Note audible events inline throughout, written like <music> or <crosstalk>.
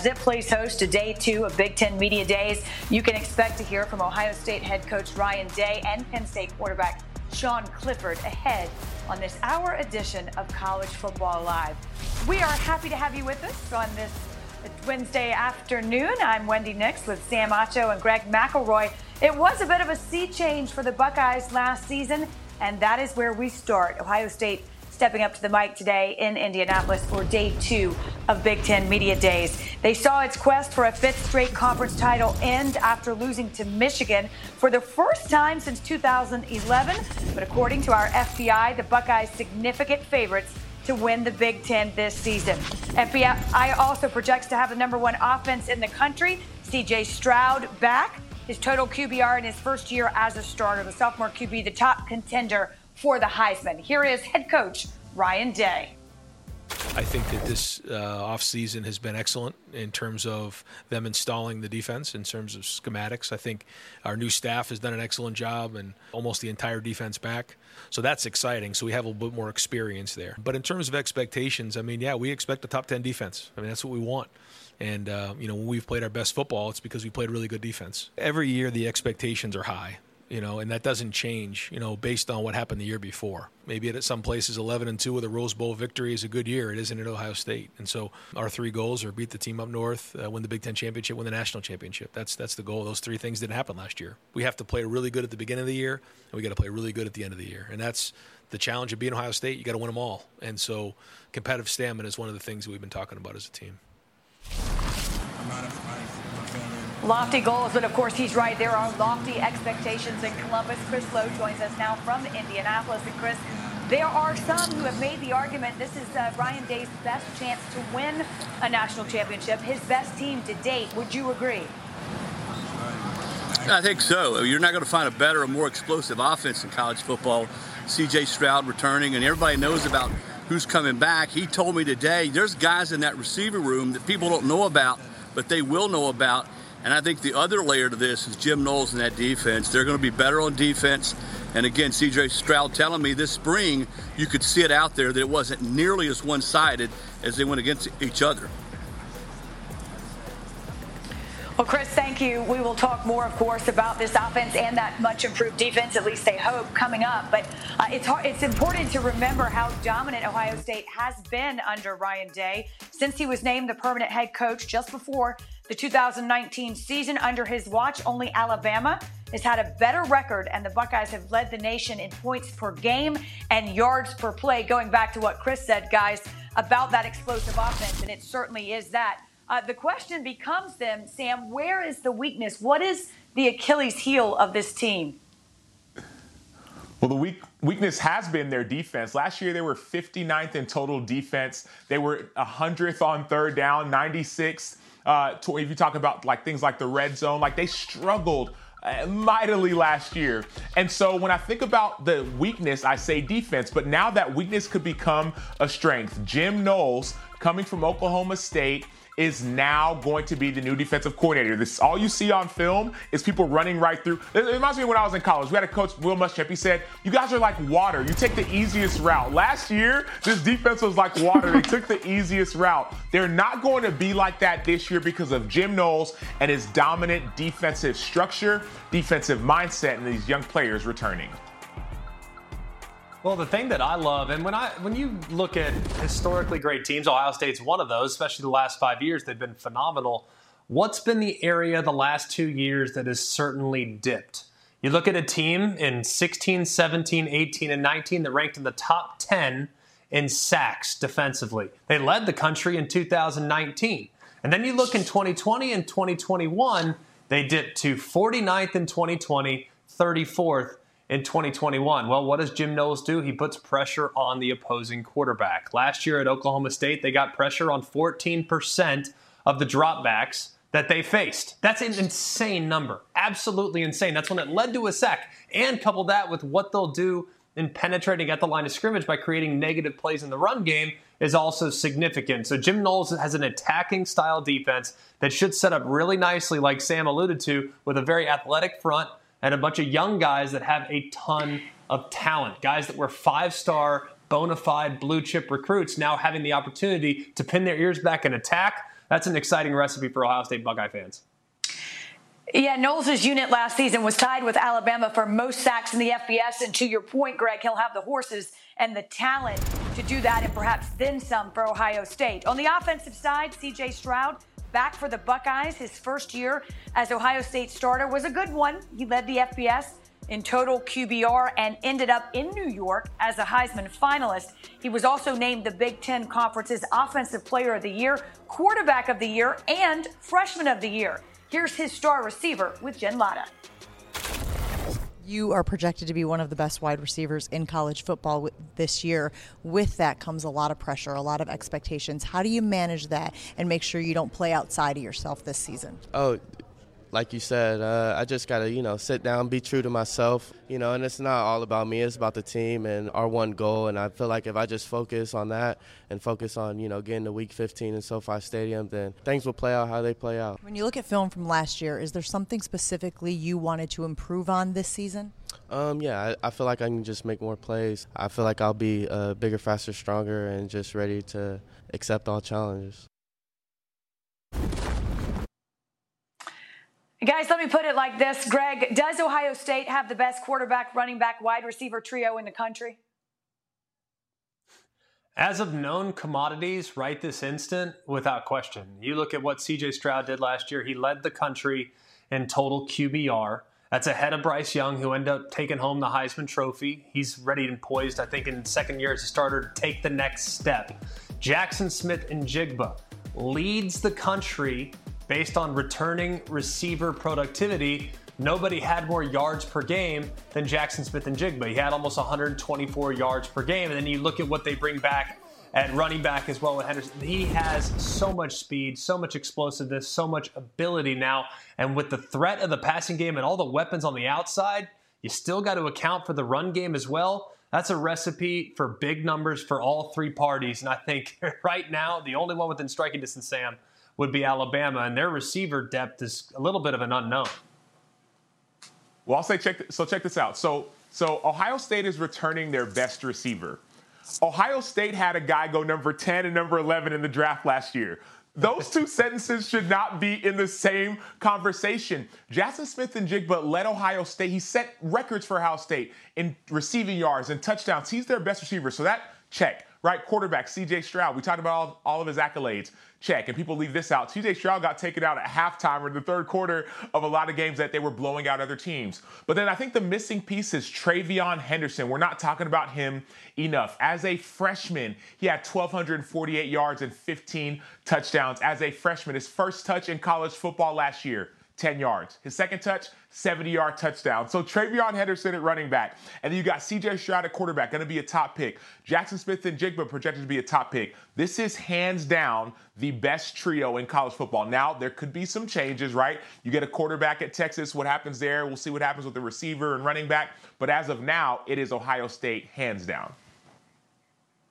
As it plays host to day two of Big Ten Media Days. You can expect to hear from Ohio State head coach Ryan Day and Penn State quarterback Sean Clifford ahead on this hour edition of College Football Live. We are happy to have you with us on this Wednesday afternoon. I'm Wendy Nix with Sam Acho and Greg McElroy. It was a bit of a sea change for the Buckeyes last season, and that is where we start. Ohio State stepping up to the mic today in Indianapolis for day two of Big Ten Media Days. They saw its quest for a fifth straight conference title end after losing to Michigan for the first time since 2011. But according to our FPI, the Buckeyes significant favorites to win the Big Ten this season. FPI also projects to have the number one offense in the country. CJ Stroud back. His total QBR in his first year as a starter. The sophomore QB, the top contender for the Heisman. Here is head coach Ryan Day. I think that this uh, offseason has been excellent in terms of them installing the defense, in terms of schematics. I think our new staff has done an excellent job and almost the entire defense back. So that's exciting. So we have a little bit more experience there. But in terms of expectations, I mean, yeah, we expect a top 10 defense. I mean, that's what we want. And, uh, you know, when we've played our best football, it's because we played really good defense. Every year, the expectations are high you know, and that doesn't change, you know, based on what happened the year before. Maybe at some places 11 and 2 with a Rose Bowl victory is a good year. It isn't at Ohio State. And so our three goals are beat the team up north, uh, win the Big 10 championship, win the national championship. That's that's the goal. Those three things didn't happen last year. We have to play really good at the beginning of the year, and we got to play really good at the end of the year. And that's the challenge of being Ohio State. You got to win them all. And so competitive stamina is one of the things that we've been talking about as a team. Lofty goals, but of course he's right. There are lofty expectations in Columbus. Chris Low joins us now from Indianapolis. And Chris, there are some who have made the argument this is uh, Ryan Day's best chance to win a national championship, his best team to date. Would you agree? I think so. You're not going to find a better or more explosive offense in college football. CJ Stroud returning, and everybody knows about who's coming back. He told me today there's guys in that receiver room that people don't know about, but they will know about and I think the other layer to this is Jim Knowles and that defense. They're going to be better on defense. And again, CJ Stroud telling me this spring you could see it out there that it wasn't nearly as one sided as they went against each other. Well, Chris, thank you. We will talk more, of course, about this offense and that much improved defense, at least they hope, coming up. But uh, it's, hard, it's important to remember how dominant Ohio State has been under Ryan Day since he was named the permanent head coach just before the 2019 season. Under his watch, only Alabama has had a better record, and the Buckeyes have led the nation in points per game and yards per play. Going back to what Chris said, guys, about that explosive offense, and it certainly is that. Uh, the question becomes then, Sam, where is the weakness? What is the Achilles heel of this team? Well, the weak, weakness has been their defense. Last year, they were 59th in total defense. They were 100th on third down, 96th uh, to, if you talk about like things like the red zone, like they struggled uh, mightily last year. And so when I think about the weakness, I say defense, but now that weakness could become a strength. Jim Knowles, coming from Oklahoma State, is now going to be the new defensive coordinator. This all you see on film is people running right through. It reminds me when I was in college. We had a coach, Will Muschamp. He said, "You guys are like water. You take the easiest route." Last year, this defense was like water. they took the easiest route. They're not going to be like that this year because of Jim Knowles and his dominant defensive structure, defensive mindset, and these young players returning. Well, the thing that I love, and when I when you look at historically great teams, Ohio State's one of those, especially the last five years, they've been phenomenal. What's been the area the last two years that has certainly dipped? You look at a team in 16, 17, 18, and 19 that ranked in the top 10 in sacks defensively. They led the country in 2019. And then you look in 2020 and 2021, they dipped to 49th in 2020, 34th in 2021. Well, what does Jim Knowles do? He puts pressure on the opposing quarterback. Last year at Oklahoma State, they got pressure on 14% of the dropbacks that they faced. That's an insane number. Absolutely insane. That's when it led to a sack. And couple that with what they'll do in penetrating at the line of scrimmage by creating negative plays in the run game is also significant. So Jim Knowles has an attacking style defense that should set up really nicely, like Sam alluded to, with a very athletic front and a bunch of young guys that have a ton of talent. Guys that were five star, bona fide blue chip recruits now having the opportunity to pin their ears back and attack. That's an exciting recipe for Ohio State Buckeye fans. Yeah, Knowles' unit last season was tied with Alabama for most sacks in the FBS. And to your point, Greg, he'll have the horses and the talent to do that and perhaps then some for Ohio State. On the offensive side, CJ Stroud back for the Buckeyes. His first year as Ohio State starter was a good one. He led the FBS in total QBR and ended up in New York as a Heisman finalist. He was also named the Big Ten Conference's Offensive Player of the Year, Quarterback of the Year, and Freshman of the Year. Here's his star receiver with Jen Lada you are projected to be one of the best wide receivers in college football this year. With that comes a lot of pressure, a lot of expectations. How do you manage that and make sure you don't play outside of yourself this season? Oh, like you said, uh, I just got to, you know, sit down, be true to myself, you know, and it's not all about me, it's about the team and our one goal. And I feel like if I just focus on that and focus on, you know, getting to week 15 in SoFi Stadium, then things will play out how they play out. When you look at film from last year, is there something specifically you wanted to improve on this season? Um, yeah, I, I, feel like I can just make more plays. I feel like I'll be uh, bigger, faster, stronger, and just ready to accept all challenges. Guys, let me put it like this. Greg, does Ohio State have the best quarterback, running back, wide receiver trio in the country? As of known commodities right this instant, without question. You look at what CJ Stroud did last year, he led the country in total QBR. That's ahead of Bryce Young, who ended up taking home the Heisman Trophy. He's ready and poised, I think, in second year as a starter to take the next step. Jaxon Smith-Njigba leads the country based on returning receiver productivity, nobody had more yards per game than Jaxon Smith-Njigba. He had almost 124 yards per game. And then you look at what they bring back at running back as well with Henderson. He has so much speed, so much explosiveness, so much ability now. And with the threat of the passing game and all the weapons on the outside, you still got to account for the run game as well. That's a recipe for big numbers for all three parties. And I think <laughs> right now, the only one within striking distance, Sam, would be Alabama, and their receiver depth is a little bit of an unknown. Well, I'll say check. So check this out. So so Ohio State is returning their best receiver. Ohio State had a guy go number 10 and number 11 in the draft last year. Those two <laughs> sentences should not be in the same conversation. Jaxon Smith-Njigba led Ohio State. He set records for Ohio State in receiving yards and touchdowns. He's their best receiver. So that check right? Quarterback, CJ Stroud. We talked about all, all of his accolades. Check. And people leave this out. CJ Stroud got taken out at halftime or in the third quarter of a lot of games that they were blowing out other teams. But then I think the missing piece is TreVeyon Henderson. We're not talking about him enough. As a freshman, he had 1,248 yards and 15 touchdowns. As a freshman, his first touch in college football last year. 10 yards. His second touch, 70 yard touchdown. So TreVeyon Henderson at running back. And then you got CJ Stroud at quarterback, going to be a top pick. Jaxon Smith-Njigba projected to be a top pick. This is hands down the best trio in college football. Now, there could be some changes, right? You get a quarterback at Texas. What happens there? We'll see what happens with the receiver and running back. But as of now, it is Ohio State hands down.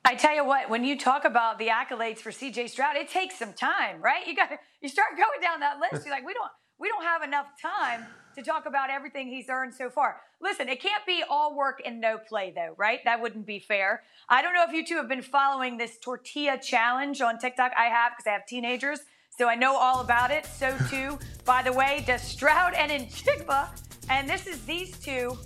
I tell you what, when you talk about the accolades for CJ Stroud, it takes some time, right? You got you start <laughs> going down that list. You're like, we don't we don't have enough time to talk about everything he's earned so far. Listen, it can't be all work and no play, though, right? That wouldn't be fair. I don't know if you two have been following this tortilla challenge on TikTok. I have because I have teenagers, so I know all about it. So <laughs> too, by the way, does Stroud and Njigba. And this is these two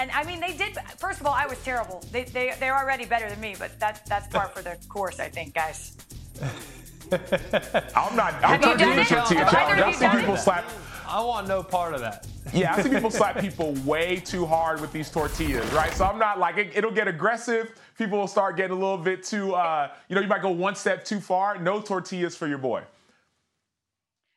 and I mean, they did. First of all, I was terrible. They, they, they're already better than me, but that's that's part for the course, I think, guys. <laughs> I'm not. I'm Have you done it? tortilla Have challenge. I've seen people it? slap. I want no part of that. Yeah, I see people <laughs> slap people way too hard with these tortillas, right? So I'm not like it, it'll get aggressive. People will start getting a little bit too, uh, you know, you might go one step too far. No tortillas for your boy.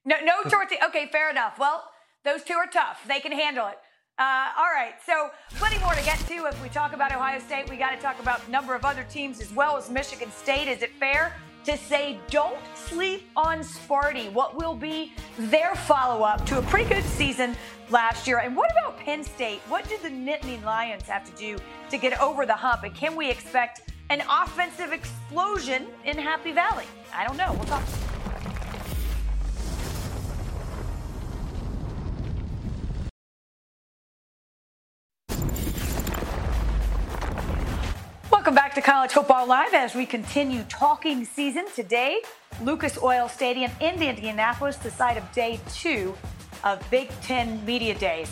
No, no tortilla. Okay, fair enough. Well, those two are tough. They can handle it. Uh, all right, so plenty more to get to. If we talk about Ohio State, we got to talk about a number of other teams as well as Michigan State. Is it fair to say don't sleep on Sparty? What will be their follow up to a pretty good season last year? And what about Penn State? What do the Nittany Lions have to do to get over the hump? And can we expect an offensive explosion in Happy Valley? I don't know. We'll talk. To College Football Live as we continue talking season. Today, Lucas Oil Stadium in Indianapolis, the site of day two of Big Ten Media Days.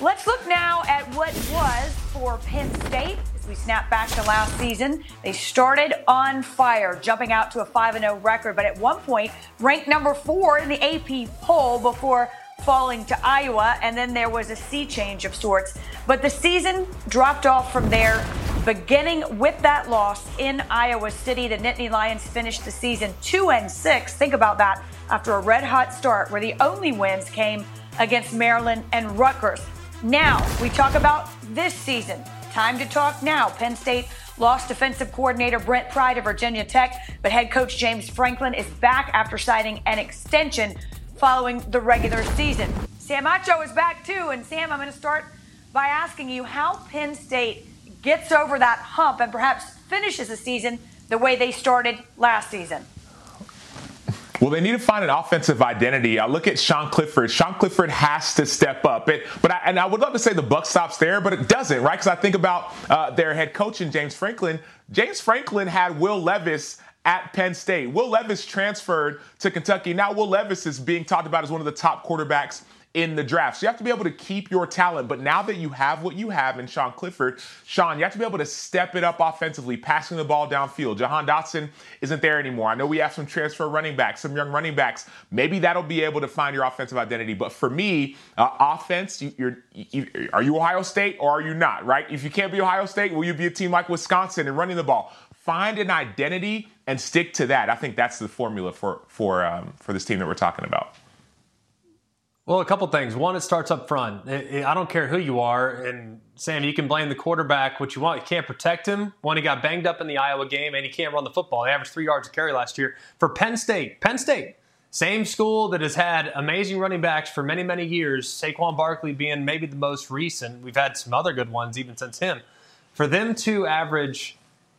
Let's look now at what was for Penn State as we snap back to last season. They started on fire, jumping out to a 5 0 record, but at one point ranked number four in the AP poll before falling to Iowa, and then there was a sea change of sorts. But the season dropped off from there, beginning with that loss in Iowa City. The Nittany Lions finished the season 2 and 6. Think about that after a red hot start where the only wins came against Maryland and Rutgers. Now, we talk about this season. Time to talk now. Penn State lost defensive coordinator Brent Pride of Virginia Tech, but head coach James Franklin is back after signing an extension following the regular season. Sam Acho is back too, and Sam, I'm going to start by asking you how Penn State gets over that hump and perhaps finishes the season the way they started last season. Well, they need to find an offensive identity. I look at Sean Clifford. Sean Clifford has to step up. It, but I, and I would love to say the buck stops there, but it doesn't, right? Because I think about uh, their head coach in James Franklin. James Franklin had Will Levis at Penn State. Will Levis transferred to Kentucky. Now Will Levis is being talked about as one of the top quarterbacks in the draft. So you have to be able to keep your talent. But now that you have what you have in Sean Clifford, Sean, you have to be able to step it up offensively, passing the ball downfield. Jahan Dotson isn't there anymore. I know we have some transfer running backs, some young running backs. Maybe that'll be able to find your offensive identity. But for me, uh, offense, you, you're, you, are you Ohio State or are you not, right? If you can't be Ohio State, will you be a team like Wisconsin and running the ball? Find an identity and stick to that. I think that's the formula for for um, for this team that we're talking about. Well, a couple things. One, it starts up front. I don't care who you are, and Sam, you can blame the quarterback what you want. You can't protect him. One, he got banged up in the Iowa game, and he can't run the football. He averaged three yards a carry last year. For Penn State, Penn State, same school that has had amazing running backs for many, many years. Saquon Barkley being maybe the most recent. We've had some other good ones even since him. For them to average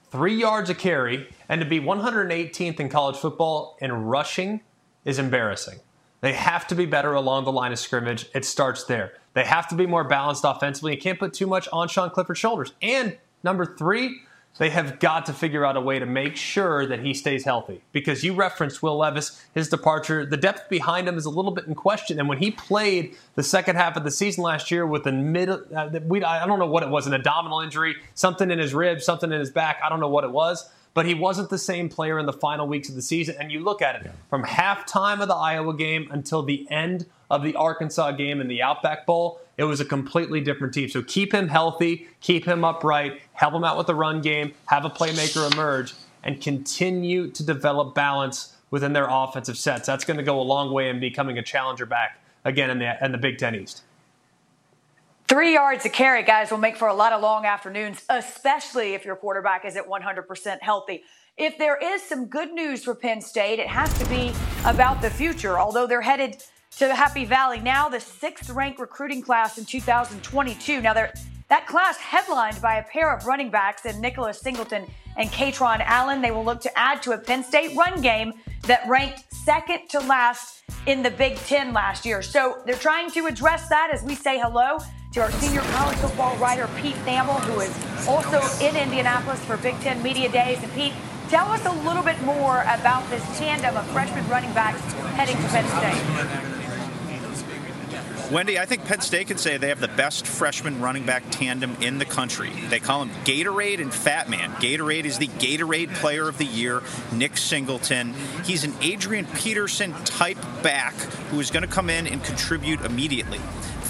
three yards a carry and to be 118th in college football in rushing is embarrassing. They have to be better along the line of scrimmage. It starts there. They have to be more balanced offensively. You can't put too much on Sean Clifford's shoulders. And number three, they have got to figure out a way to make sure that he stays healthy. Because you referenced Will Levis, his departure, the depth behind him is a little bit in question. And when he played the second half of the season last year with a mid, uh, we, I don't know what it was, an abdominal injury, something in his ribs, something in his back, I don't know what it was. But he wasn't the same player in the final weeks of the season. And you look at it from halftime of the Iowa game until the end of the Arkansas game in the Outback Bowl, it was a completely different team. So keep him healthy, keep him upright, help him out with the run game, have a playmaker emerge, and continue to develop balance within their offensive sets. That's going to go a long way in becoming a challenger back again in the, in the Big Ten East. Three yards a carry, guys, will make for a lot of long afternoons, especially if your quarterback is at 100% healthy. If there is some good news for Penn State, it has to be about the future. Although they're headed to Happy Valley now, the sixth ranked recruiting class in 2022. Now, that class headlined by a pair of running backs in Nicholas Singleton and Kaytron Allen. They will look to add to a Penn State run game that ranked second to last in the Big Ten last year. So they're trying to address that as we say hello to our senior college football writer, Pete Thamel, who is also in Indianapolis for Big Ten Media Days. And Pete, tell us a little bit more about this tandem of freshman running backs heading to Penn State. Wendy, I think Penn State can say they have the best freshman running back tandem in the country. They call him Gatorade and Fat Man. Gatorade is the Gatorade Player of the Year, Nick Singleton. He's an Adrian Peterson type back who is going to come in and contribute immediately.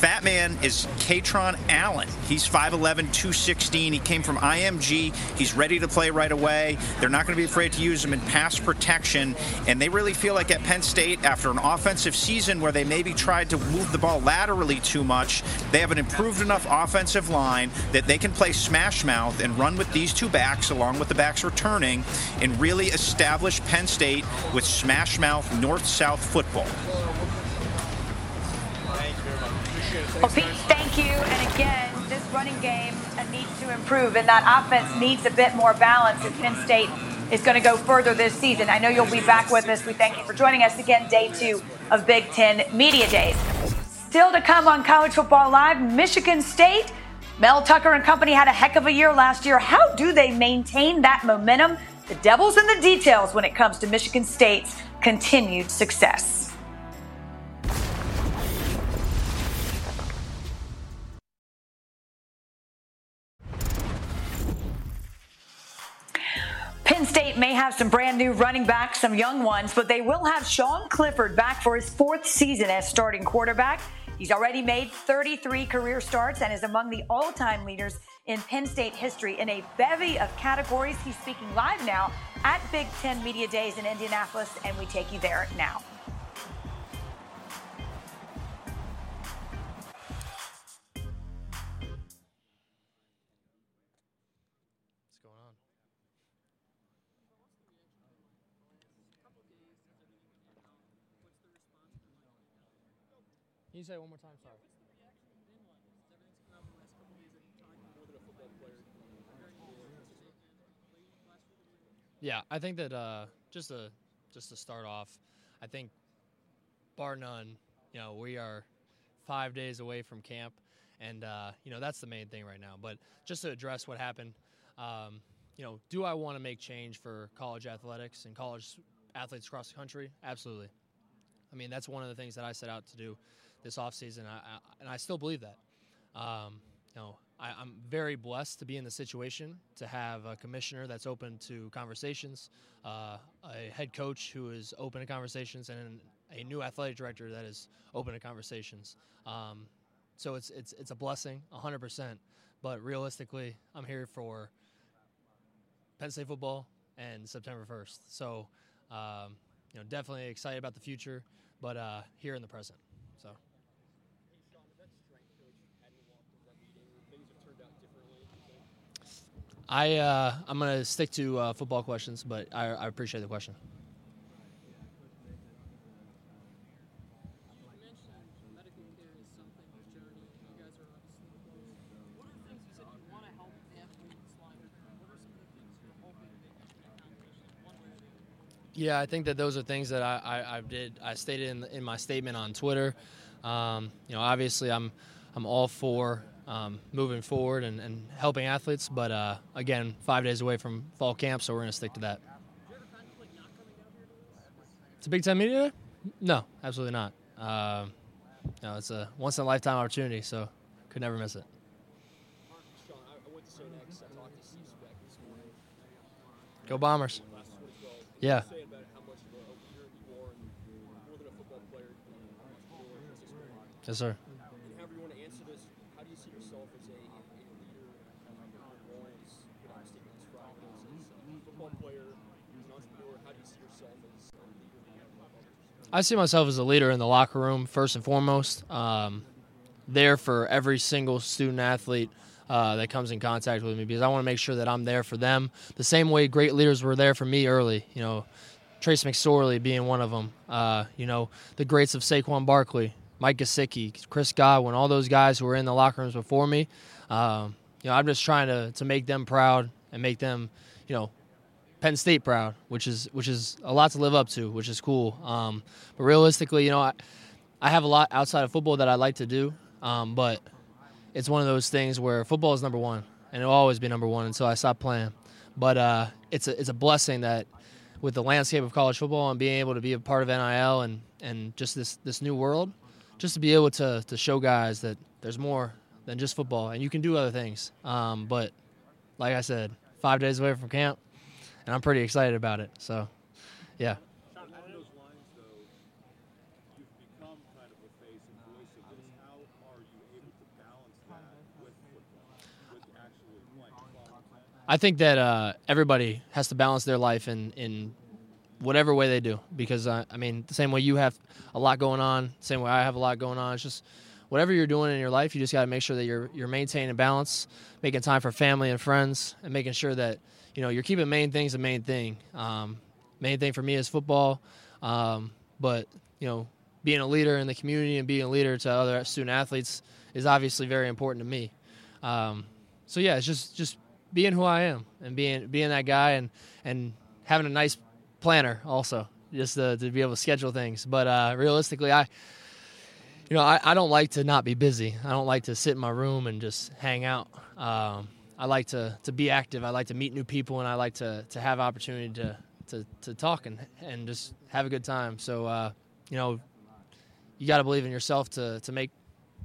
Fat Man is Kaytron Allen. He's 5'11, 216. He came from IMG. He's ready to play right away. They're not going to be afraid to use him in pass protection. And they really feel like at Penn State, after an offensive season where they maybe tried to move the ball laterally too much, they have an improved enough offensive line that they can play smash mouth and run with these two backs along with the backs returning and really establish Penn State with smash mouth north south football. Well, Pete, thank you. And again, this running game needs to improve, and that offense needs a bit more balance if Penn State is going to go further this season. I know you'll be back with us. We thank you for joining us again, day two of Big Ten Media Days. Still to come on College Football Live, Michigan State. Mel Tucker and company had a heck of a year last year. How do they maintain that momentum? The devil's in the details when it comes to Michigan State's continued success. Penn State may have some brand new running backs, some young ones, but they will have Sean Clifford back for his fourth season as starting quarterback. He's already made 33 career starts and is among the all time leaders in Penn State history in a bevy of categories. He's speaking live now at Big Ten Media Days in Indianapolis, and we take you there now. You say it one more time? Sorry. Yeah, I think that uh, just to just to start off, I think bar none, you know, we are five days away from camp, and uh, you know that's the main thing right now. But just to address what happened, um, you know, do I want to make change for college athletics and college athletes across the country? Absolutely. I mean, that's one of the things that I set out to do this offseason, I, I, and I still believe that. Um, you know, I, am very blessed to be in the situation to have a commissioner that's open to conversations, uh, a head coach who is open to conversations, and a new athletic director that is open to conversations. Um, so it's it's it's a blessing, 100%. But realistically, I'm here for Penn State football and September 1st. So, um, you know, definitely excited about the future, but uh, here in the present. So. I uh, I'm gonna stick to uh, football questions, but I, I appreciate the question. Yeah, I think that those are things that I, I, I did. I stated in, in my statement on Twitter. Um, you know, obviously, I'm I'm all for um, moving forward and, and, helping athletes. But uh, again, five days away from fall camp, so we're going to stick to that. It's a Big Ten media No, absolutely not. Uh, no, it's a once in a lifetime opportunity, so could never miss it. Go Bombers. Yeah. Yes, sir. I see myself as a leader in the locker room first and foremost. Um, there for every single student athlete uh, that comes in contact with me because I want to make sure that I'm there for them the same way great leaders were there for me early. You know, Trace McSorley being one of them. Uh, you know, the greats of Saquon Barkley, Mike Gesicki, Chris Godwin, all those guys who were in the locker rooms before me. Um, you know, I'm just trying to to make them proud and make them you know, Penn State proud, which is which is a lot to live up to, which is cool. Um, but realistically, you know, I, I have a lot outside of football that I like to do, um, but it's one of those things where football is number one, and it'll always be number one until I stop playing. But uh, it's a it's a blessing that with the landscape of college football and being able to be a part of NIL and and just this this new world, just to be able to to show guys that there's more than just football and you can do other things. Um, but like I said, five days away from camp, and I'm pretty excited about it. So, yeah. I think that uh, everybody has to balance their life in, in whatever way they do because uh, I mean the same way you have a lot going on, same way I have a lot going on. It's just whatever you're doing in your life, you just got to make sure that you're you're maintaining balance, making time for family and friends, and making sure that you know you're keeping main things the main thing. Um, main thing for me is football, um, but you know being a leader in the community and being a leader to other student athletes is obviously very important to me. Um, so yeah, it's just just being who I am and being being that guy and and having a nice planner also just to, to be able to schedule things. But uh, realistically, I you know I, I don't like to not be busy. I don't like to sit in my room and just hang out. Um, I like to to be active. I like to meet new people and I like to to have opportunity to to, to talk and and just have a good time. So uh, you know you got to believe in yourself to to make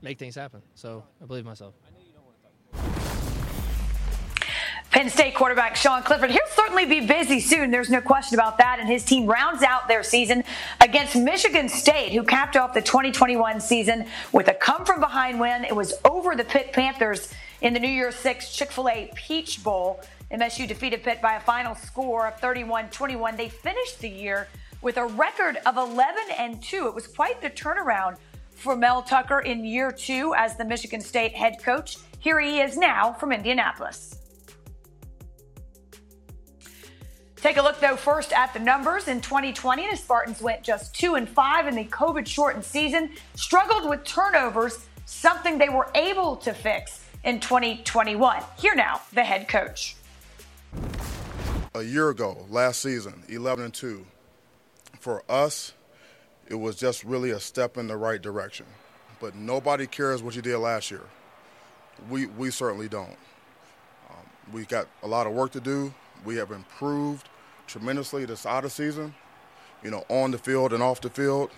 make things happen. So I believe myself. Penn State quarterback Sean Clifford. He'll certainly be busy soon. There's no question about that. And his team rounds out their season against Michigan State, who capped off the 2021 season with a come from behind win. It was over the Pitt Panthers in the New Year's Six Chick fil A Peach Bowl. MSU defeated Pitt by a final score of 31 21. They finished the year with a record of 11 and 2. It was quite the turnaround for Mel Tucker in year two as the Michigan State head coach. Here he is now from Indianapolis. Take a look though first at the numbers in 2020. The Spartans went just two and five in the COVID-shortened season, struggled with turnovers, something they were able to fix in 2021. Here now, the head coach. A year ago, last season, 11 and two. For us, it was just really a step in the right direction. But nobody cares what you did last year. We we certainly don't. Um, we got a lot of work to do. We have improved tremendously this out of season, you know, on the field and off the field.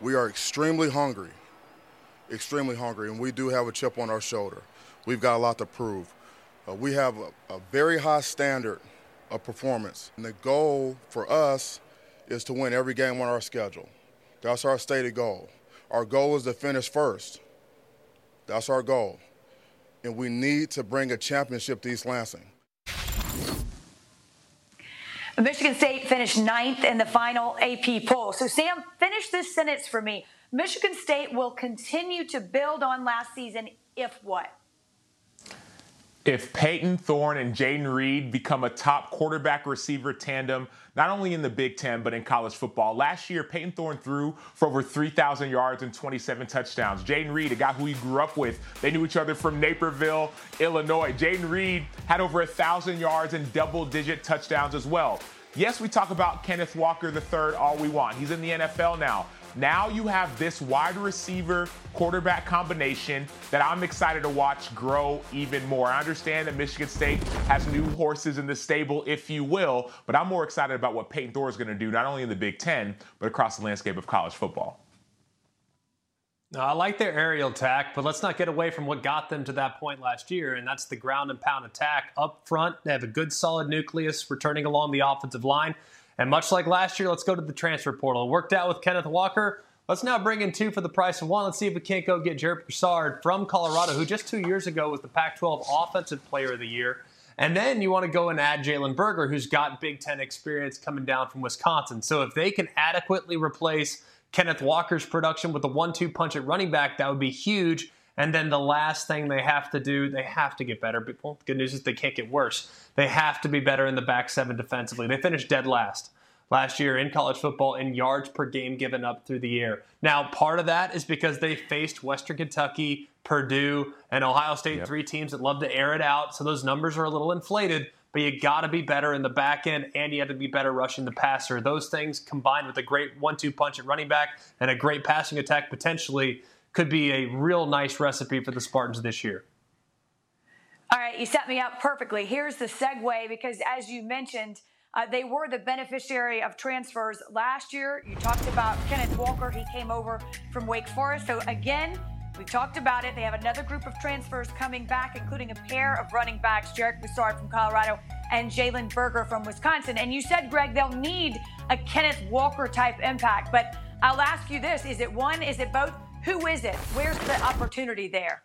We are extremely hungry, extremely hungry, and we do have a chip on our shoulder. We've got a lot to prove. Uh, we have a, a very high standard of performance, and the goal for us is to win every game on our schedule. That's our stated goal. Our goal is to finish first. That's our goal. And we need to bring a championship to East Lansing. Michigan State finished ninth in the final AP poll. So, Sam, finish this sentence for me. Michigan State will continue to build on last season if what? If Payton Thorne and Jayden Reed become a top quarterback receiver tandem, not only in the Big Ten, but in college football. Last year, Payton Thorne threw for over 3,000 yards and 27 touchdowns. Jayden Reed, a guy who he grew up with, they knew each other from Naperville, Illinois. Jayden Reed had over 1,000 yards and double digit touchdowns as well. Yes, we talk about Kenneth Walker III all we want. He's in the NFL now. Now you have this wide receiver quarterback combination that I'm excited to watch grow even more. I understand that Michigan State has new horses in the stable, if you will, but I'm more excited about what Payton Thorne is going to do, not only in the Big Ten, but across the landscape of college football. Now, I like their aerial attack, but let's not get away from what got them to that point last year, and that's the ground and pound attack. Up front, they have a good solid nucleus returning along the offensive line. And much like last year, let's go to the transfer portal. It worked out with Kenneth Walker. Let's now bring in two for the price of one. Let's see if we can't go get Jarek Broussard from Colorado, who just two years ago was the Pac 12 Offensive Player of the Year. And then you want to go and add Jalen Berger, who's got Big Ten experience coming down from Wisconsin. So if they can adequately replace Kenneth Walker's production with a one two punch at running back, that would be huge. And then the last thing they have to do, they have to get better. Well, the good news is they can't get worse. They have to be better in the back seven defensively. They finished dead last last year in college football in yards per game given up through the air. Now, part of that is because they faced Western Kentucky, Purdue, and Ohio State, yep. three teams that love to air it out. So those numbers are a little inflated. but you got to be better in the back end and you have to be better rushing the passer. Those things combined with a great one two punch at running back and a great passing attack potentially could be a real nice recipe for the Spartans this year. All right, you set me up perfectly. Here's the segue because, as you mentioned, uh, they were the beneficiary of transfers last year. You talked about Kenneth Walker. He came over from Wake Forest. So, again, we talked about it. They have another group of transfers coming back, including a pair of running backs, Jarek Broussard from Colorado and Jalen Berger from Wisconsin. And you said, Greg, they'll need a Kenneth Walker type impact. But I'll ask you this is it one? Is it both? Who is it? Where's the opportunity there?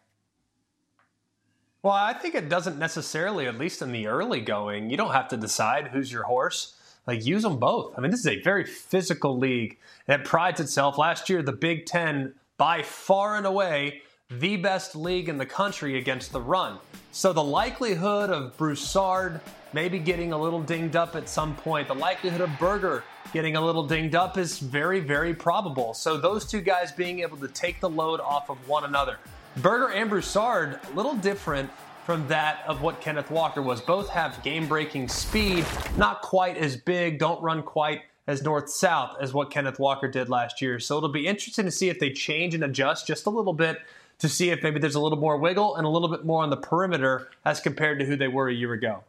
Well, I think it doesn't necessarily, at least in the early going, you don't have to decide who's your horse. Like, use them both. I mean, this is a very physical league that prides itself. Last year, the Big Ten by far and away the best league in the country against the run. So the likelihood of Broussard maybe getting a little dinged up at some point, the likelihood of Berger getting a little dinged up is very, very probable. So those two guys being able to take the load off of one another. Berger and Broussard, a little different from that of what Kenneth Walker was. Both have game breaking speed, not quite as big, don't run quite as north south as what Kenneth Walker did last year. So it'll be interesting to see if they change and adjust just a little bit to see if maybe there's a little more wiggle and a little bit more on the perimeter as compared to who they were a year ago.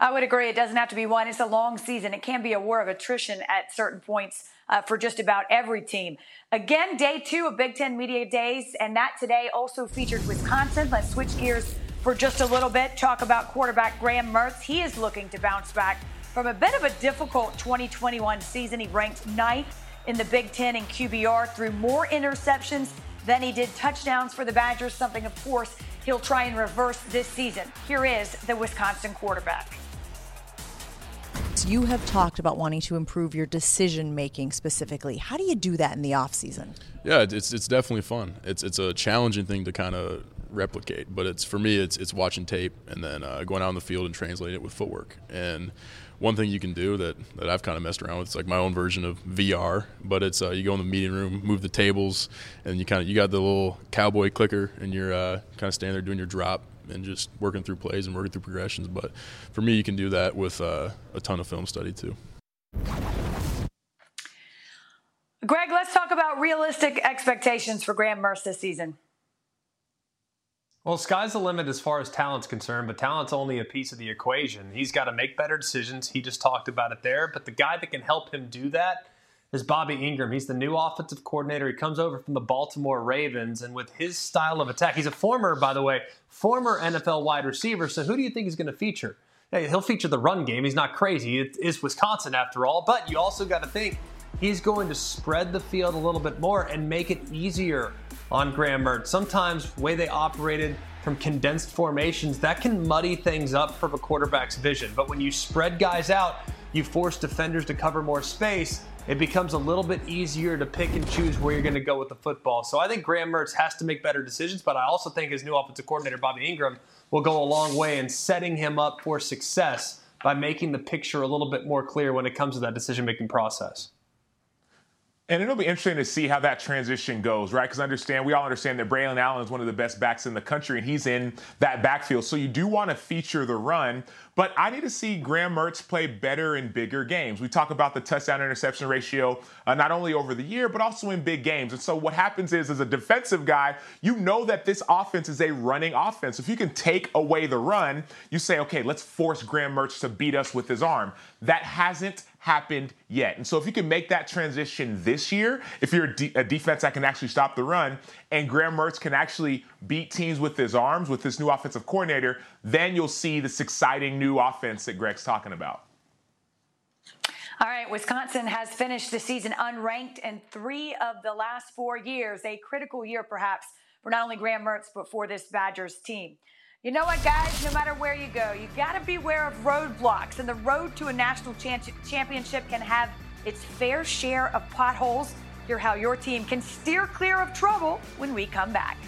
I would agree. It doesn't have to be one. It's a long season. It can be a war of attrition at certain points uh, for just about every team. Again, day two of Big Ten Media Days, and that today also featured Wisconsin. Let's switch gears for just a little bit. Talk about quarterback Graham Mertz. He is looking to bounce back from a bit of a difficult 2021 season, he ranked ninth in the Big Ten in QBR through more interceptions than he did touchdowns for the Badgers, something, of course, he'll try and reverse this season. Here is the Wisconsin quarterback. You have talked about wanting to improve your decision making specifically. How do you do that in the off season? Yeah, it's it's definitely fun. It's it's a challenging thing to kind of replicate, but it's for me it's it's watching tape and then uh, going out on the field and translating it with footwork. And one thing you can do that, that I've kind of messed around with. It's like my own version of VR, but it's uh, you go in the meeting room, move the tables, and you kind of you got the little cowboy clicker, and you're uh, kind of standing there doing your drop and just working through plays and working through progressions. But for me, you can do that with uh, a ton of film study too. Greg, let's talk about realistic expectations for Graham Mertz this season. Well, sky's the limit as far as talent's concerned, but talent's only a piece of the equation. He's got to make better decisions. He just talked about it there. But the guy that can help him do that is Bobby Engram. He's the new offensive coordinator. He comes over from the Baltimore Ravens, and with his style of attack, he's a former, by the way, former NFL wide receiver. So who do you think he's going to feature? Hey, he'll feature the run game. He's not crazy. It is Wisconsin after all. But you also got to think he's going to spread the field a little bit more and make it easier on Graham Mertz. Sometimes way they operated from condensed formations, that can muddy things up from a quarterback's vision. But when you spread guys out, you force defenders to cover more space, it becomes a little bit easier to pick and choose where you're going to go with the football. So I think Graham Mertz has to make better decisions, but I also think his new offensive coordinator, Bobby Engram, will go a long way in setting him up for success by making the picture a little bit more clear when it comes to that decision making process. And it'll be interesting to see how that transition goes, right? Because understand, we all understand that Braylon Allen is one of the best backs in the country, and he's in that backfield. So you do want to feature the run, but I need to see Graham Mertz play better in bigger games. We talk about the touchdown interception ratio uh, not only over the year, but also in big games. And so what happens is, as a defensive guy, you know that this offense is a running offense. If you can take away the run, you say, okay, let's force Graham Mertz to beat us with his arm. That hasn't happened yet. And so if you can make that transition this year, if you're a, de- a, defense that can actually stop the run, and Graham Mertz can actually beat teams with his arms with this new offensive coordinator, then you'll see this exciting new offense that Greg's talking about. All right, Wisconsin has finished the season unranked in three of the last four years, a critical year perhaps for not only Graham Mertz, but for this Badgers team. You know what, guys? No matter where you go, you got to beware of roadblocks. And the road to a national championship can have its fair share of potholes. Hear how your team can steer clear of trouble when we come back.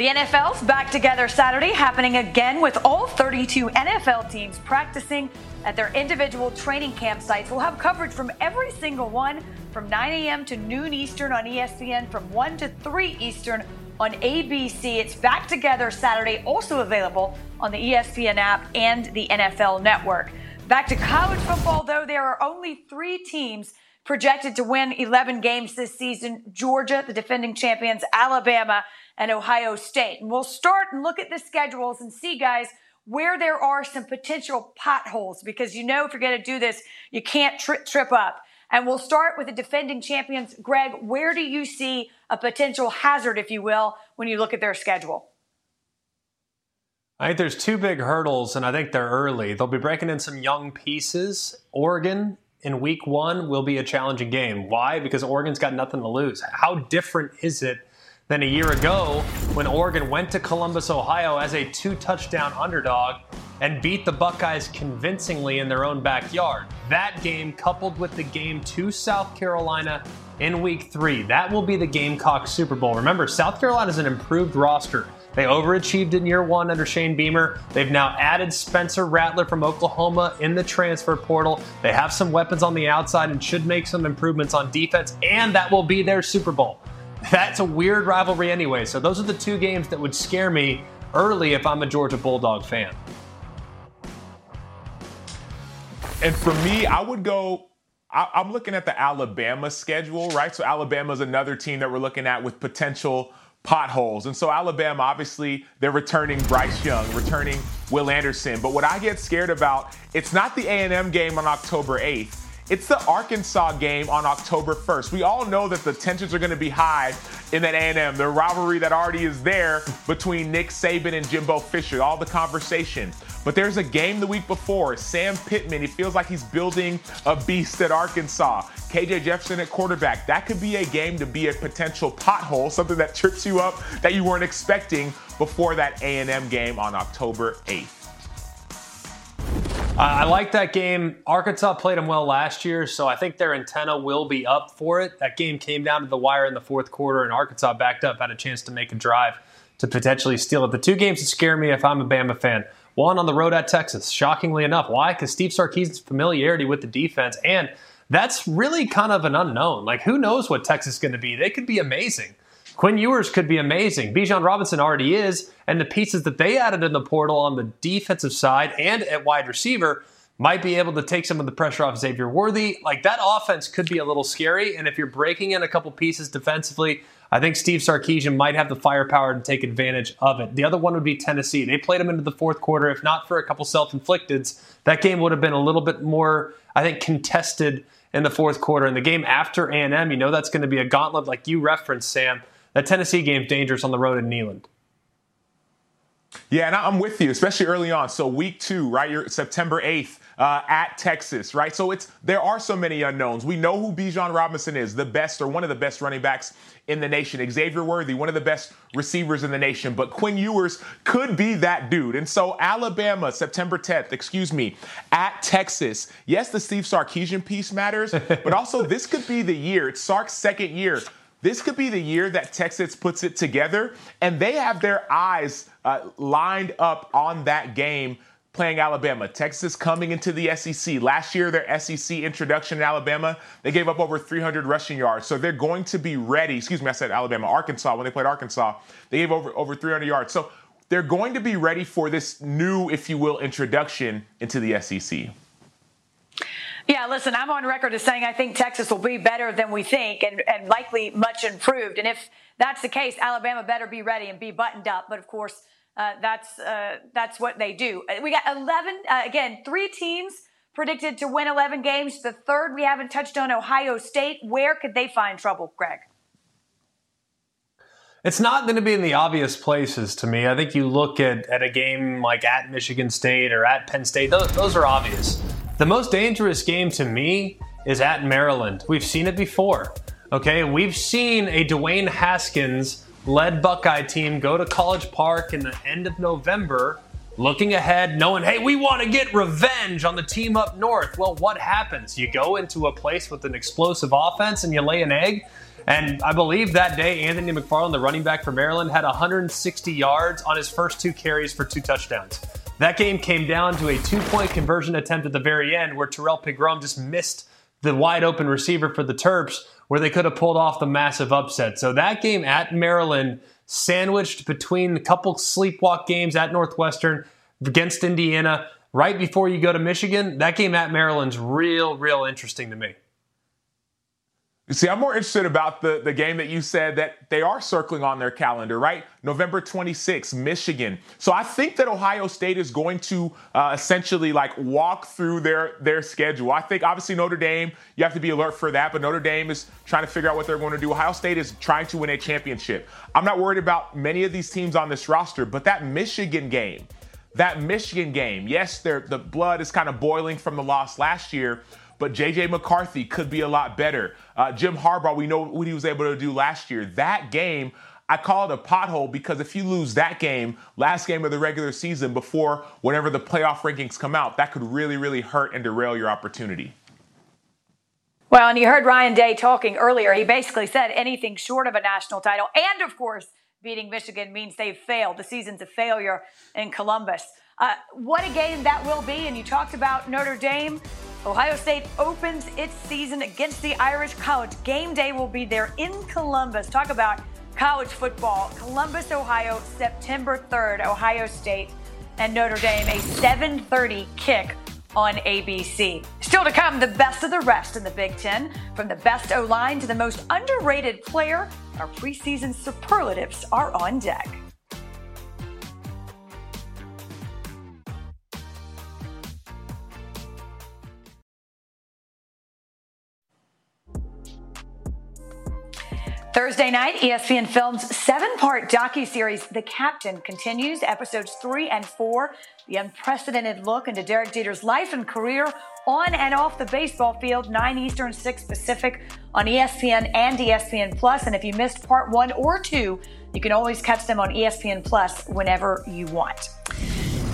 The NFL's back together Saturday, happening again with all 32 NFL teams practicing at their individual training campsites. We'll have coverage from every single one from 9 a.m. to noon Eastern on ESPN, from 1 to 3 Eastern on ABC. It's back together Saturday, also available on the ESPN app and the NFL network. Back to college football, though, there are only three teams projected to win 11 games this season Georgia, the defending champions, Alabama, and Ohio State. And we'll start and look at the schedules and see, guys, where there are some potential potholes because you know if you're going to do this, you can't tri- trip up. And we'll start with the defending champions. Greg, where do you see a potential hazard, if you will, when you look at their schedule? I think there's two big hurdles, and I think they're early. They'll be breaking in some young pieces. Oregon in week one will be a challenging game. Why? Because Oregon's got nothing to lose. How different is it than a year ago when Oregon went to Columbus, Ohio as a two touchdown underdog and beat the Buckeyes convincingly in their own backyard. That game, coupled with the game to South Carolina in week three, that will be the Gamecock Super Bowl. Remember, South Carolina is an improved roster. They overachieved in year one under Shane Beamer. They've now added Spencer Rattler from Oklahoma in the transfer portal. They have some weapons on the outside and should make some improvements on defense, and that will be their Super Bowl. That's a weird rivalry anyway. So those are the two games that would scare me early if I'm a Georgia Bulldog fan. And for me, I would go. I, am looking at the Alabama schedule, right? So Alabama is another team that we're looking at with potential potholes. And so Alabama, obviously, they're returning Bryce Young, returning Will Anderson. But what I get scared about, it's not the A&M game on October 8th. It's the Arkansas game on October 1st. We all know that the tensions are going to be high in that A&M. The rivalry that already is there between Nick Saban and Jimbo Fisher, all the conversation. But there's a game the week before. Sam Pittman, he feels like he's building a beast at Arkansas. KJ Jefferson at quarterback. That could be a game to be a potential pothole, something that trips you up that you weren't expecting before that A&M game on October 8th. I like that game. Arkansas played them well last year, so I think their antenna will be up for it. That game came down to the wire in the fourth quarter, and Arkansas backed up, had a chance to make a drive to potentially steal it. The two games that scare me if I'm a Bama fan one on the road at Texas, shockingly enough. Why? Because Steve Sarkisian's familiarity with the defense, and that's really kind of an unknown. Like, who knows what Texas is going to be? They could be amazing. Quinn Ewers could be amazing. Bijan Robinson already is, and the pieces that they added in the portal on the defensive side and at wide receiver might be able to take some of the pressure off Xavier Worthy. Like that offense could be a little scary, and if you're breaking in a couple pieces defensively, I think Steve Sarkisian might have the firepower to take advantage of it. The other one would be Tennessee. They played them into the fourth quarter. If not for a couple self-inflicteds, that game would have been a little bit more, I think, contested in the fourth quarter. And the game after A&M, you know that's going to be a gauntlet like you referenced, Sam that Tennessee game's dangerous on the road in Neyland. Yeah, and I'm with you, especially early on. So week two, right? You're September 8th uh, at Texas, right? So it's there are so many unknowns. We know who Bijan Robinson is, the best or one of the best running backs in the nation. Xavier Worthy, one of the best receivers in the nation. But Quinn Ewers could be that dude. And so Alabama, September 10th, excuse me, at Texas. Yes, the Steve Sarkisian piece matters, <laughs> but also this could be the year. It's Sark's second year this could be the year that Texas puts it together, and they have their eyes uh, lined up on that game playing Alabama. Texas coming into the SEC. Last year, their SEC introduction in Alabama, they gave up over 300 rushing yards. So they're going to be ready. Excuse me, I said Alabama, Arkansas. When they played Arkansas, they gave over over 300 yards. So they're going to be ready for this new, if you will, introduction into the SEC. Yeah, listen, I'm on record as saying I think Texas will be better than we think and, and likely much improved. And if that's the case, Alabama better be ready and be buttoned up. But of course, uh, that's uh, that's what they do. Uh, we got 11 uh, again, three teams predicted to win 11 games. The third we haven't touched on Ohio State. Where could they find trouble, Greg? It's not going to be in the obvious places to me. I think you look at, at a game like at Michigan State or at Penn State, those, those are obvious. The most dangerous game to me is at Maryland. We've seen it before. Okay, we've seen a Dwayne Haskins led Buckeye team go to College Park in the end of November, looking ahead, knowing, hey, we want to get revenge on the team up north. Well, what happens? You go into a place with an explosive offense and you lay an egg. And I believe that day, Anthony McFarland, the running back for Maryland, had 160 yards on his first two carries for two touchdowns. That game came down to a two point conversion attempt at the very end where Tyrrell Pigrome just missed the wide open receiver for the Terps where they could have pulled off the massive upset. So that game at Maryland, sandwiched between a couple sleepwalk games at Northwestern against Indiana, right before you go to Michigan, that game at Maryland's real, real interesting to me. See, I'm more interested about the, the game that you said that they are circling on their calendar, right? November 26th, Michigan. So I think that Ohio State is going to uh, essentially like walk through their their schedule. I think obviously Notre Dame, you have to be alert for that, but Notre Dame is trying to figure out what they're going to do. Ohio State is trying to win a championship. I'm not worried about many of these teams on this roster, but that Michigan game, that Michigan game, yes, the blood is kind of boiling from the loss last year, but J.J. McCarthy could be a lot better. Uh, Jim Harbaugh, we know what he was able to do last year. That game, I call it a pothole because if you lose that game, last game of the regular season, before whenever the playoff rankings come out, that could really, really hurt and derail your opportunity. Well, and you heard Ryan Day talking earlier. He basically said anything short of a national title, and of course, beating Michigan means they've failed. The season's a failure in Columbus. Uh, what a game that will be. And you talked about Notre Dame. Ohio State opens its season against the Irish College. Game day will be there in Columbus. Talk about college football. Columbus, Ohio, September 3rd. Ohio State and Notre Dame, a 7:30 kick on ABC. Still to come, the best of the rest in the Big Ten, from the best O line to the most underrated player. Our preseason superlatives are on deck. Thursday night, ESPN Films' seven-part docu-series The Captain continues. Episodes three and four, the unprecedented look into Derek Jeter's life and career on and off the baseball field, 9 Eastern, 6 Pacific on ESPN and ESPN Plus. And if you missed part one or two, you can always catch them on ESPN Plus whenever you want.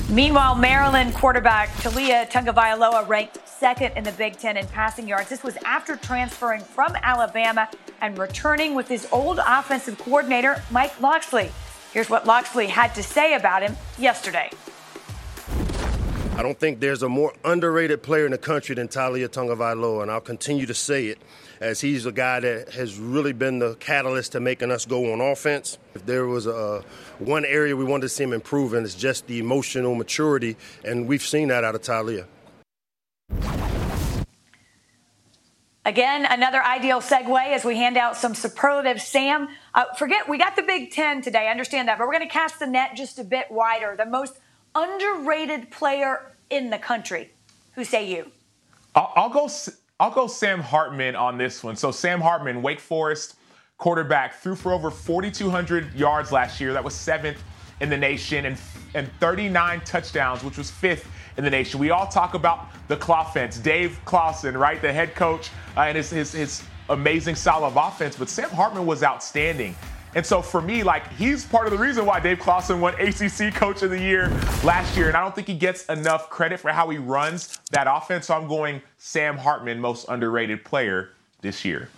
Meanwhile, Maryland quarterback Taulia Tagovailoa ranked second in the Big Ten in passing yards. This was after transferring from Alabama and returning with his old offensive coordinator, Mike Locksley. Here's what Locksley had to say about him yesterday. I don't think there's a more underrated player in the country than Taulia Tagovailoa, and I'll continue to say it as he's a guy that has really been the catalyst to making us go on offense. If there was a one area we wanted to see him improve in, it's just the emotional maturity, and we've seen that out of Taulia. Again, another ideal segue as we hand out some superlatives. Sam, uh, forget we got the Big Ten today. I understand that, but we're going to cast the net just a bit wider. The most underrated player in the country. Who say you? I'll, I'll go. I'll go Sam Hartman on this one. So Sam Hartman, Wake Forest quarterback, threw for over 4,200 yards last year. That was seventh in the nation, and and 39 touchdowns, which was fifth in the nation. We all talk about the offense. Dave Clawson, right, the head coach, uh, and his, his his amazing style of offense. But Sam Hartman was outstanding. And so for me, like he's part of the reason why Dave Clawson won ACC Coach of the Year last year. And I don't think he gets enough credit for how he runs that offense. So I'm going Sam Hartman, most underrated player this year.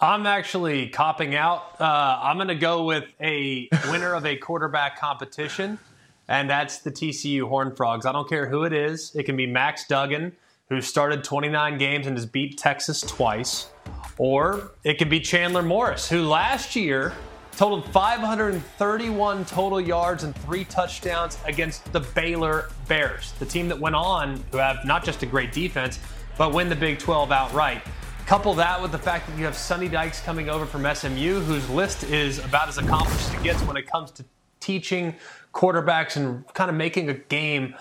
I'm actually copping out. Uh, I'm going to go with a winner of a quarterback competition, and that's the TCU Horned Frogs. I don't care who it is. It can be Max Duggan, who started 29 games and has beat Texas twice. Or it could be Chandler Morris, who last year totaled 531 total yards and three touchdowns against the Baylor Bears, the team that went on to have not just a great defense, but win the Big 12 outright. Couple that with the fact that you have Sonny Dykes coming over from SMU, whose list is about as accomplished as it gets when it comes to teaching quarterbacks and kind of making a game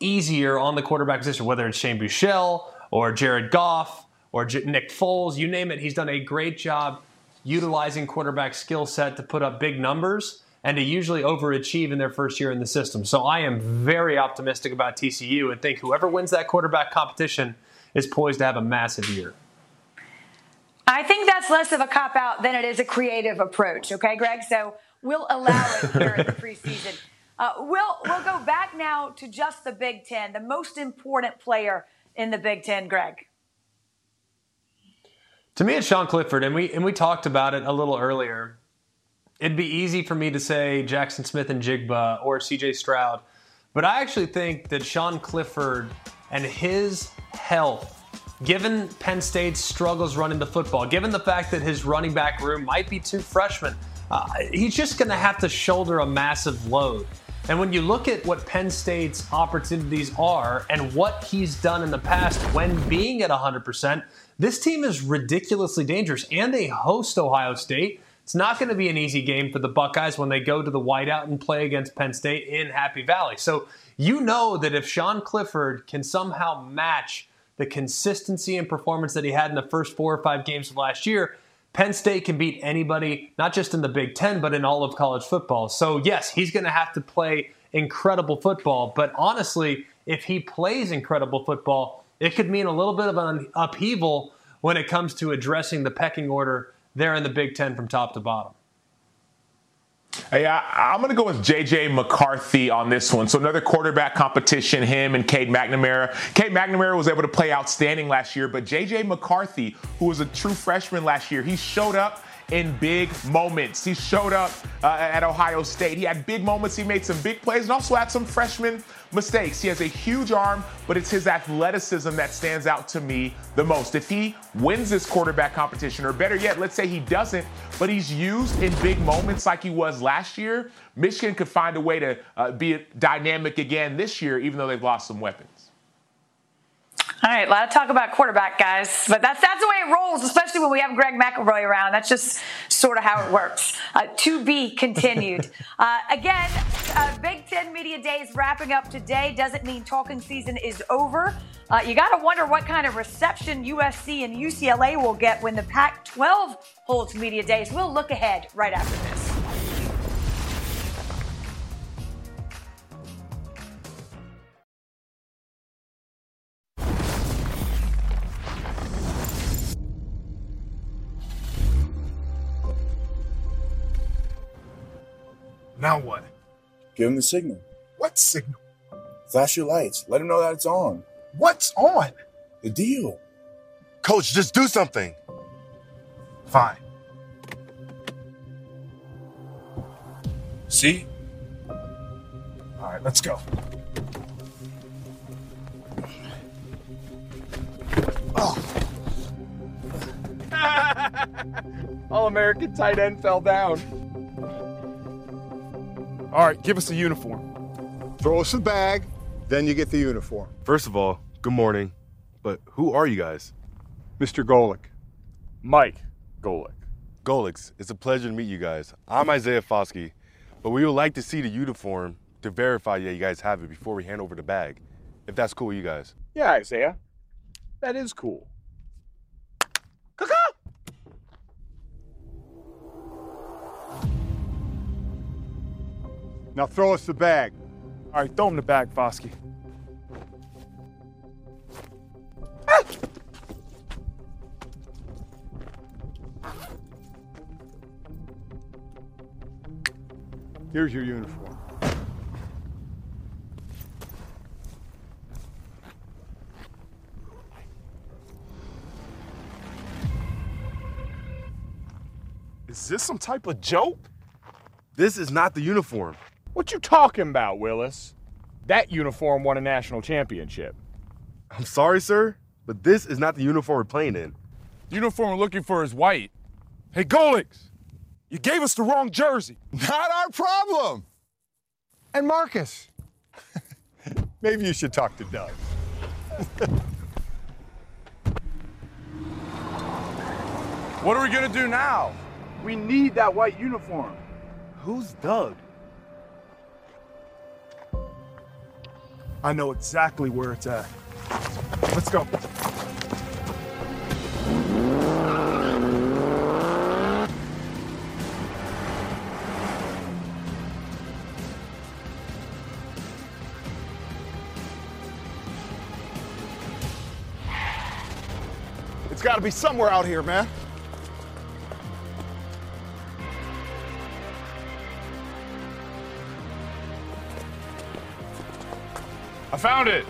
easier on the quarterback position, whether it's Shane Buechele or Jared Goff or Nick Foles, you name it. He's done a great job utilizing quarterback skill set to put up big numbers and to usually overachieve in their first year in the system. So I am very optimistic about TCU and think whoever wins that quarterback competition is poised to have a massive year. I think that's less of a cop out than it is a creative approach, okay, Greg? So we'll allow it here in the preseason. Uh, we'll, we'll go back now to just the Big Ten, the most important player in the Big Ten, Greg. To me, it's Sean Clifford, and we and we talked about it a little earlier. It'd be easy for me to say Jaxon Smith-Njigba or C.J. Stroud, but I actually think that Sean Clifford and his health, given Penn State's struggles running the football, given the fact that his running back room might be two freshmen, uh, he's just going to have to shoulder a massive load. And when you look at what Penn State's opportunities are and what he's done in the past when being at 100%, this team is ridiculously dangerous. And they host Ohio State. It's not going to be an easy game for the Buckeyes when they go to the whiteout and play against Penn State in Happy Valley. So you know that if Sean Clifford can somehow match the consistency and performance that he had in the first four or five games of last year, Penn State can beat anybody, not just in the Big Ten, but in all of college football. So, yes, he's going to have to play incredible football. But honestly, if he plays incredible football, it could mean a little bit of an upheaval when it comes to addressing the pecking order there in the Big Ten from top to bottom. Hey, I, am going to go with J.J. McCarthy on this one. So another quarterback competition, him and Cade McNamara. Cade McNamara was able to play outstanding last year, but J.J. McCarthy, who was a true freshman last year, he showed up in big moments. He showed up uh, at Ohio State. He had big moments. He made some big plays and also had some freshman mistakes. He has a huge arm, but it's his athleticism that stands out to me the most. If he wins this quarterback competition, or better yet, let's say he doesn't, but he's used in big moments like he was last year, Michigan could find a way to uh, be dynamic again this year, even though they've lost some weapons. All right, a lot of talk about quarterback, guys, but that's that's the way it rolls, especially when we have Greg McElroy around. That's just sort of how it works. Uh, to be continued. <laughs> uh, again, uh, Big Ten Media Days wrapping up today. Doesn't mean talking season is over. Uh, you got to wonder what kind of reception USC and UCLA will get when the Pac-12 holds media days. We'll look ahead right after this. Now what? Give him the signal. What signal? Flash your lights. Let him know that it's on. What's on? The deal. Coach, just do something. Fine. See? All right, let's go. <laughs> Oh. All American tight end fell down. All right, give us a uniform. Throw us a bag, then you get the uniform. First of all, good morning. But who are you guys? Mr. Golick. Mike Golick. Golics, it's a pleasure to meet you guys. I'm Isaiah Foskey, but we would like to see the uniform to verify that you guys have it before we hand over the bag. If that's cool with you guys. Yeah, Isaiah. That is cool. Now throw us the bag. All right, throw him the bag, Foskey. Here's your uniform. Is this some type of joke? This is not the uniform. What you talking about, Willis? That uniform won a national championship. I'm sorry, sir, but this is not the uniform we're playing in. The uniform we're looking for is white. Hey, Golix, you gave us the wrong jersey. <laughs> Not our problem. And Marcus, <laughs> maybe you should talk to Doug. <laughs> what are we gonna do now? We need that white uniform. Who's Doug? I know exactly where it's at. Let's go. It's got to be somewhere out here, man. I found it.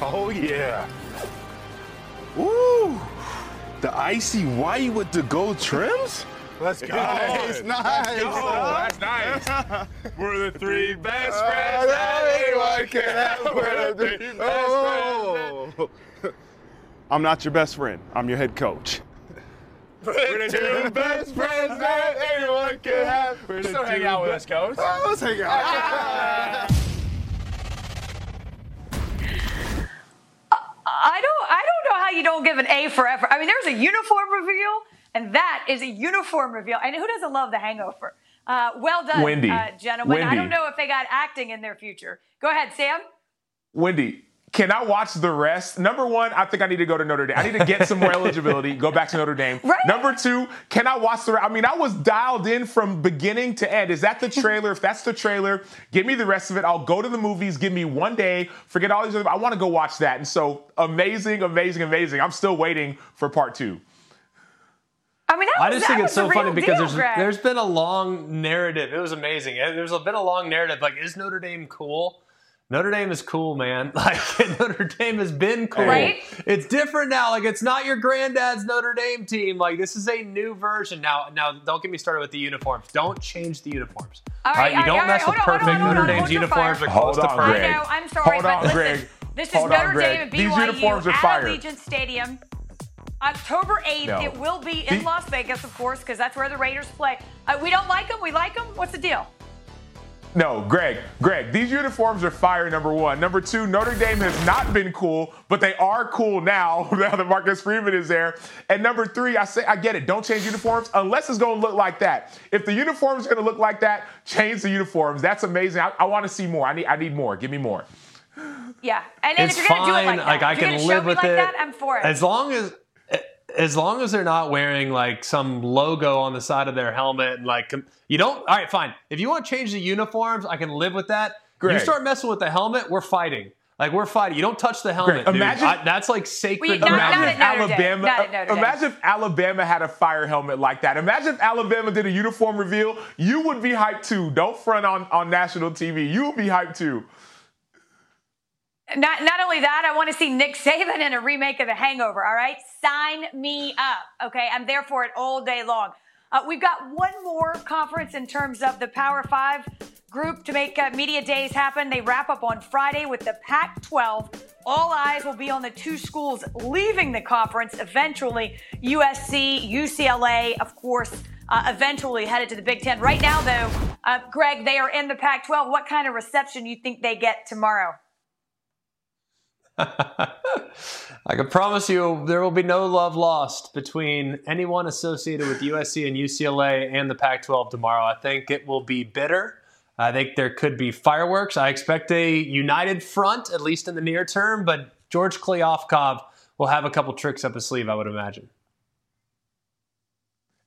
Oh, yeah. Woo! The icy white with the gold trims? Let's go. <laughs> Nice, nice. Let's go. That's nice. We're the three <laughs> best friends that anyone can have. <laughs> We're the three best Oh. I'm not your best friend. I'm your head coach. We're the two best friends that anyone can have. We're the Still hang out with best- us, coach. Oh, let's hang out. I ah don't I don't know how you don't give an A for effort. I mean, there's a uniform reveal, and that is a uniform reveal. And who doesn't love the hangover? Uh, well done, Wendy. Uh, gentlemen. I don't know if they got acting in their future. Go ahead, Sam. Wendy, can I watch the rest? Number one, I think I need to go to Notre Dame. I need to get some more <laughs> eligibility, go back to Notre Dame. Number two, can I watch the rest? I mean, I was dialed in from beginning to end. Is that the <laughs> trailer? if that's the trailer, give me the rest of it. I'll go to the movies. Give me one day. Forget all these other. I want to go watch that. And so, amazing, amazing, amazing. I'm still waiting for part two. I mean, that I just think it's so funny because deal, there's Greg. there's been a long narrative. It was amazing. There's been a long narrative. Like, is Notre Dame cool? Notre Dame is cool, man. <laughs> Like Notre Dame has been cool. Right? It's different now. Like it's not your granddad's Notre Dame team. Like this is a new version. Now, now don't get me started with the uniforms. Don't change the uniforms. All right, you all right, don't all mess right, with hold on, perfect hold on, hold Notre on, Dame's hold uniforms fire. are close Hold to on, perfect. Greg. I know. I'm sorry, Hold but on, listen, Greg. this is Hold on, Notre Greg. Dame and These BYU uniforms are at fire. Allegiant Stadium. October 8th, No. it will be in The- Las Vegas, of course, because that's where the Raiders play. Uh, we don't like them. We like them. What's the deal? No, Greg, Greg, these uniforms are fire, number one. Number two, Notre Dame has not been cool, but they are cool now, <laughs> now that Marcus Freeman is there. And number three, I say I get it, don't change uniforms unless it's gonna look like that. If the uniform's are gonna look like that, change the uniforms. That's amazing. I, I wanna see more. I need I need more. Give me more. Yeah, and, and it's if you're gonna fine. do it like that, I if you're can live show me with like it. that, I'm for it. As long as as long as they're not wearing like some logo on the side of their helmet and like you don't all right fine if you want to change the uniforms i can live with that you start messing with the helmet we're fighting like we're fighting you don't touch the helmet Greg, dude. imagine- I- that's like sacred Well, not- me. not Imagine if Alabama. Not at Notre Dame. imagine if Alabama had a fire helmet like that. Imagine if Alabama did a uniform reveal. You would be hyped too. Don't front on on national TV. You would be hyped too. Not, not only that, I want to see Nick Saban in a remake of The Hangover. All right, sign me up. Okay, I'm there for it all day long. Uh, we've got one more conference in terms of the Power Five group to make uh, media days happen. They wrap up on Friday with the Pac-12. All eyes will be on the two schools leaving the conference eventually. USC, UCLA, of course. Uh, eventually headed to the Big Ten. Right now, though, uh, Greg, they are in the Pac-12. What kind of reception do you think they get tomorrow? <laughs> I can promise you there will be no love lost between anyone associated with USC and UCLA and the Pac 12 tomorrow. I think it will be bitter. I think there could be fireworks. I expect a united front, at least in the near term, but George Kliavkoff will have a couple tricks up his sleeve, I would imagine.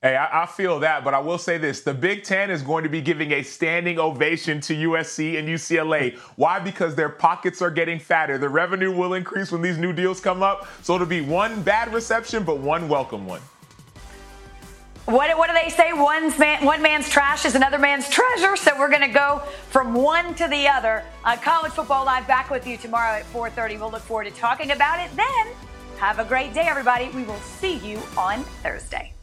Hey, I, I feel that, but I will say this: the Big Ten is going to be giving a standing ovation to USC and UCLA. Why? Because their pockets are getting fatter. The revenue will increase when these new deals come up. So it'll be one bad reception, but one welcome one. What, what do they say? One's man, one man's trash is another man's treasure. So we're going to go from one to the other. Uh, College Football Live back with you tomorrow at 4:30. We'll look forward to talking about it then. Have a great day, everybody. We will see you on Thursday.